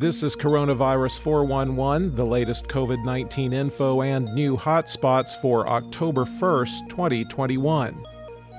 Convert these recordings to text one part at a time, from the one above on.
This is Coronavirus 411, the latest COVID 19 info and new hotspots for October 1st, 2021.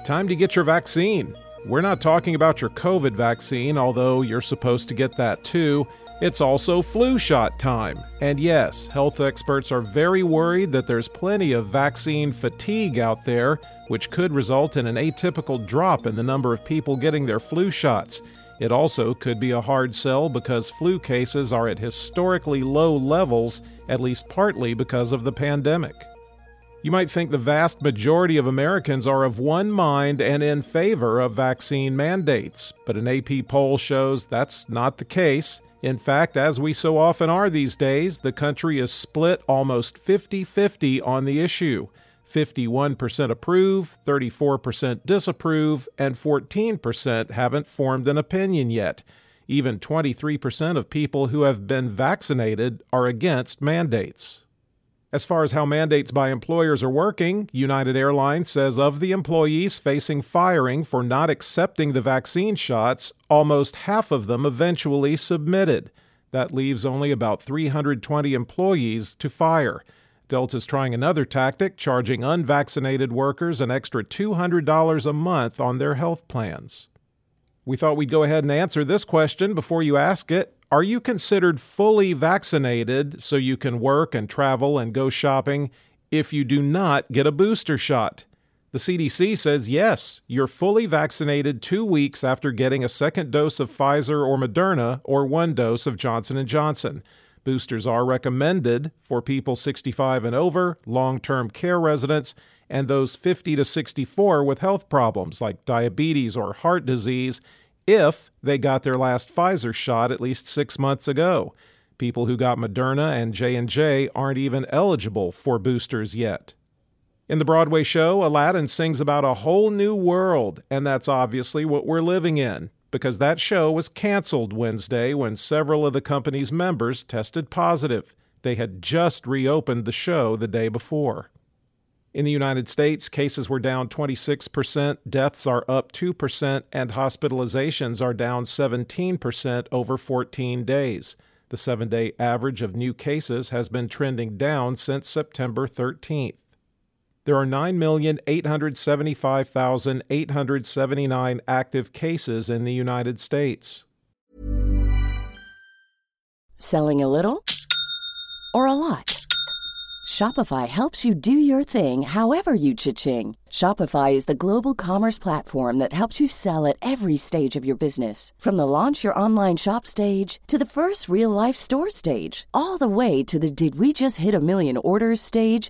Time to get your vaccine. We're not talking about your COVID vaccine, although you're supposed to get that too. It's also flu shot time. And yes, health experts are very worried that there's plenty of vaccine fatigue out there, which could result in an atypical drop in the number of people getting their flu shots. It also could be a hard sell because flu cases are at historically low levels, at least partly because of the pandemic. You might think the vast majority of Americans are of one mind and in favor of vaccine mandates, but an AP poll shows that's not the case. In fact, as we so often are these days, the country is split almost 50 50 on the issue. 51% approve, 34% disapprove, and 14% haven't formed an opinion yet. Even 23% of people who have been vaccinated are against mandates. As far as how mandates by employers are working, United Airlines says of the employees facing firing for not accepting the vaccine shots, almost half of them eventually submitted. That leaves only about 320 employees to fire. Delta's trying another tactic, charging unvaccinated workers an extra $200 a month on their health plans. We thought we'd go ahead and answer this question before you ask it. Are you considered fully vaccinated so you can work and travel and go shopping if you do not get a booster shot? The CDC says yes, you're fully vaccinated 2 weeks after getting a second dose of Pfizer or Moderna or one dose of Johnson & Johnson. Boosters are recommended for people 65 and over, long term care residents, and those 50 to 64 with health problems like diabetes or heart disease if they got their last Pfizer shot at least 6 months ago. People who got Moderna and J&J aren't even eligible for boosters yet. In the Broadway show, Aladdin sings about a whole new world, and that's obviously what we're living in because that show was canceled Wednesday when several of the company's members tested positive. They had just reopened the show the day before. In the United States, cases were down 26%, deaths are up 2%, and hospitalizations are down 17% over 14 days. The seven day average of new cases has been trending down since September 13th. There are 9,875,879 active cases in the United States. Selling a little or a lot? Shopify helps you do your thing however you cha-ching. Shopify is the global commerce platform that helps you sell at every stage of your business. From the launch your online shop stage to the first real life store stage, all the way to the did we just hit a million orders stage.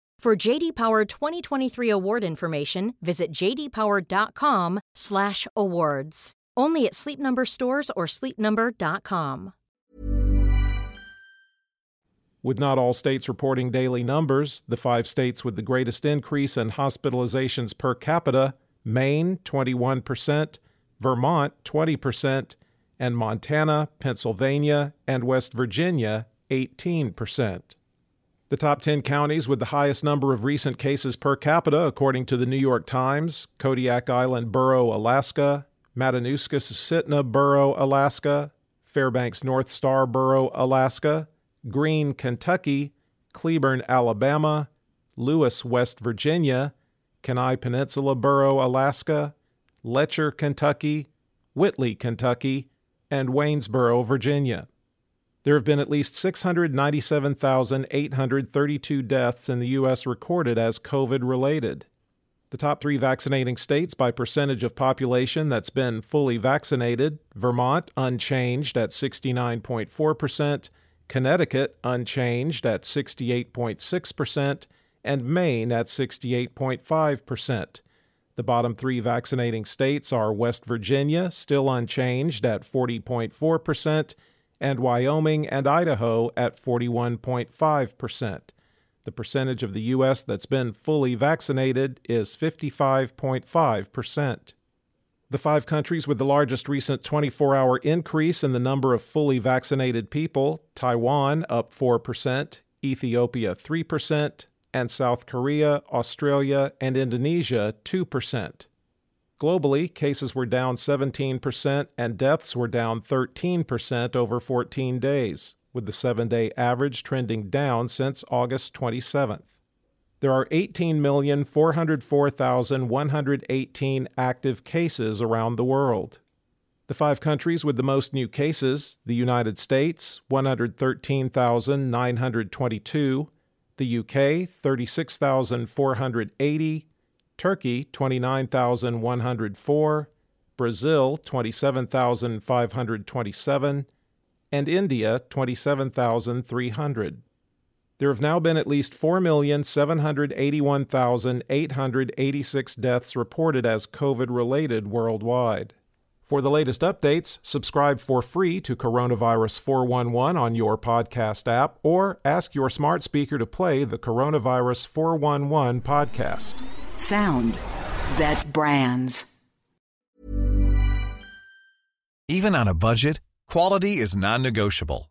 For JD Power 2023 award information, visit jdpower.com/awards. Only at Sleep Number stores or sleepnumber.com. With not all states reporting daily numbers, the five states with the greatest increase in hospitalizations per capita Maine, 21%, Vermont, 20%, and Montana, Pennsylvania, and West Virginia, 18%. The top 10 counties with the highest number of recent cases per capita, according to the New York Times Kodiak Island Borough, Alaska, Matanuska-Susitna Borough, Alaska, Fairbanks North Star Borough, Alaska, Greene, Kentucky, Cleburne, Alabama, Lewis, West Virginia, Kenai Peninsula Borough, Alaska, Letcher, Kentucky, Whitley, Kentucky, and Waynesboro, Virginia. There have been at least 697,832 deaths in the U.S. recorded as COVID related. The top three vaccinating states by percentage of population that's been fully vaccinated Vermont, unchanged at 69.4%, Connecticut, unchanged at 68.6%, and Maine at 68.5%. The bottom three vaccinating states are West Virginia, still unchanged at 40.4%, and Wyoming and Idaho at 41.5%. The percentage of the U.S. that's been fully vaccinated is 55.5%. The five countries with the largest recent 24 hour increase in the number of fully vaccinated people Taiwan up 4%, Ethiopia 3%, and South Korea, Australia, and Indonesia 2%. Globally, cases were down 17% and deaths were down 13% over 14 days, with the seven day average trending down since August 27th. There are 18,404,118 active cases around the world. The five countries with the most new cases the United States, 113,922, the UK, 36,480, Turkey, 29,104, Brazil, 27,527, and India, 27,300. There have now been at least 4,781,886 deaths reported as COVID related worldwide. For the latest updates, subscribe for free to Coronavirus 411 on your podcast app or ask your smart speaker to play the Coronavirus 411 podcast. Sound that brands. Even on a budget, quality is non negotiable.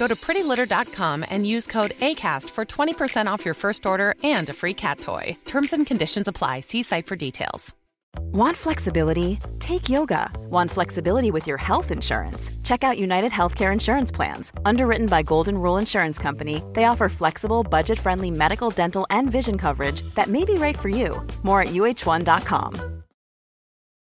Go to prettylitter.com and use code ACAST for 20% off your first order and a free cat toy. Terms and conditions apply. See site for details. Want flexibility? Take yoga. Want flexibility with your health insurance? Check out United Healthcare Insurance Plans. Underwritten by Golden Rule Insurance Company, they offer flexible, budget friendly medical, dental, and vision coverage that may be right for you. More at uh1.com.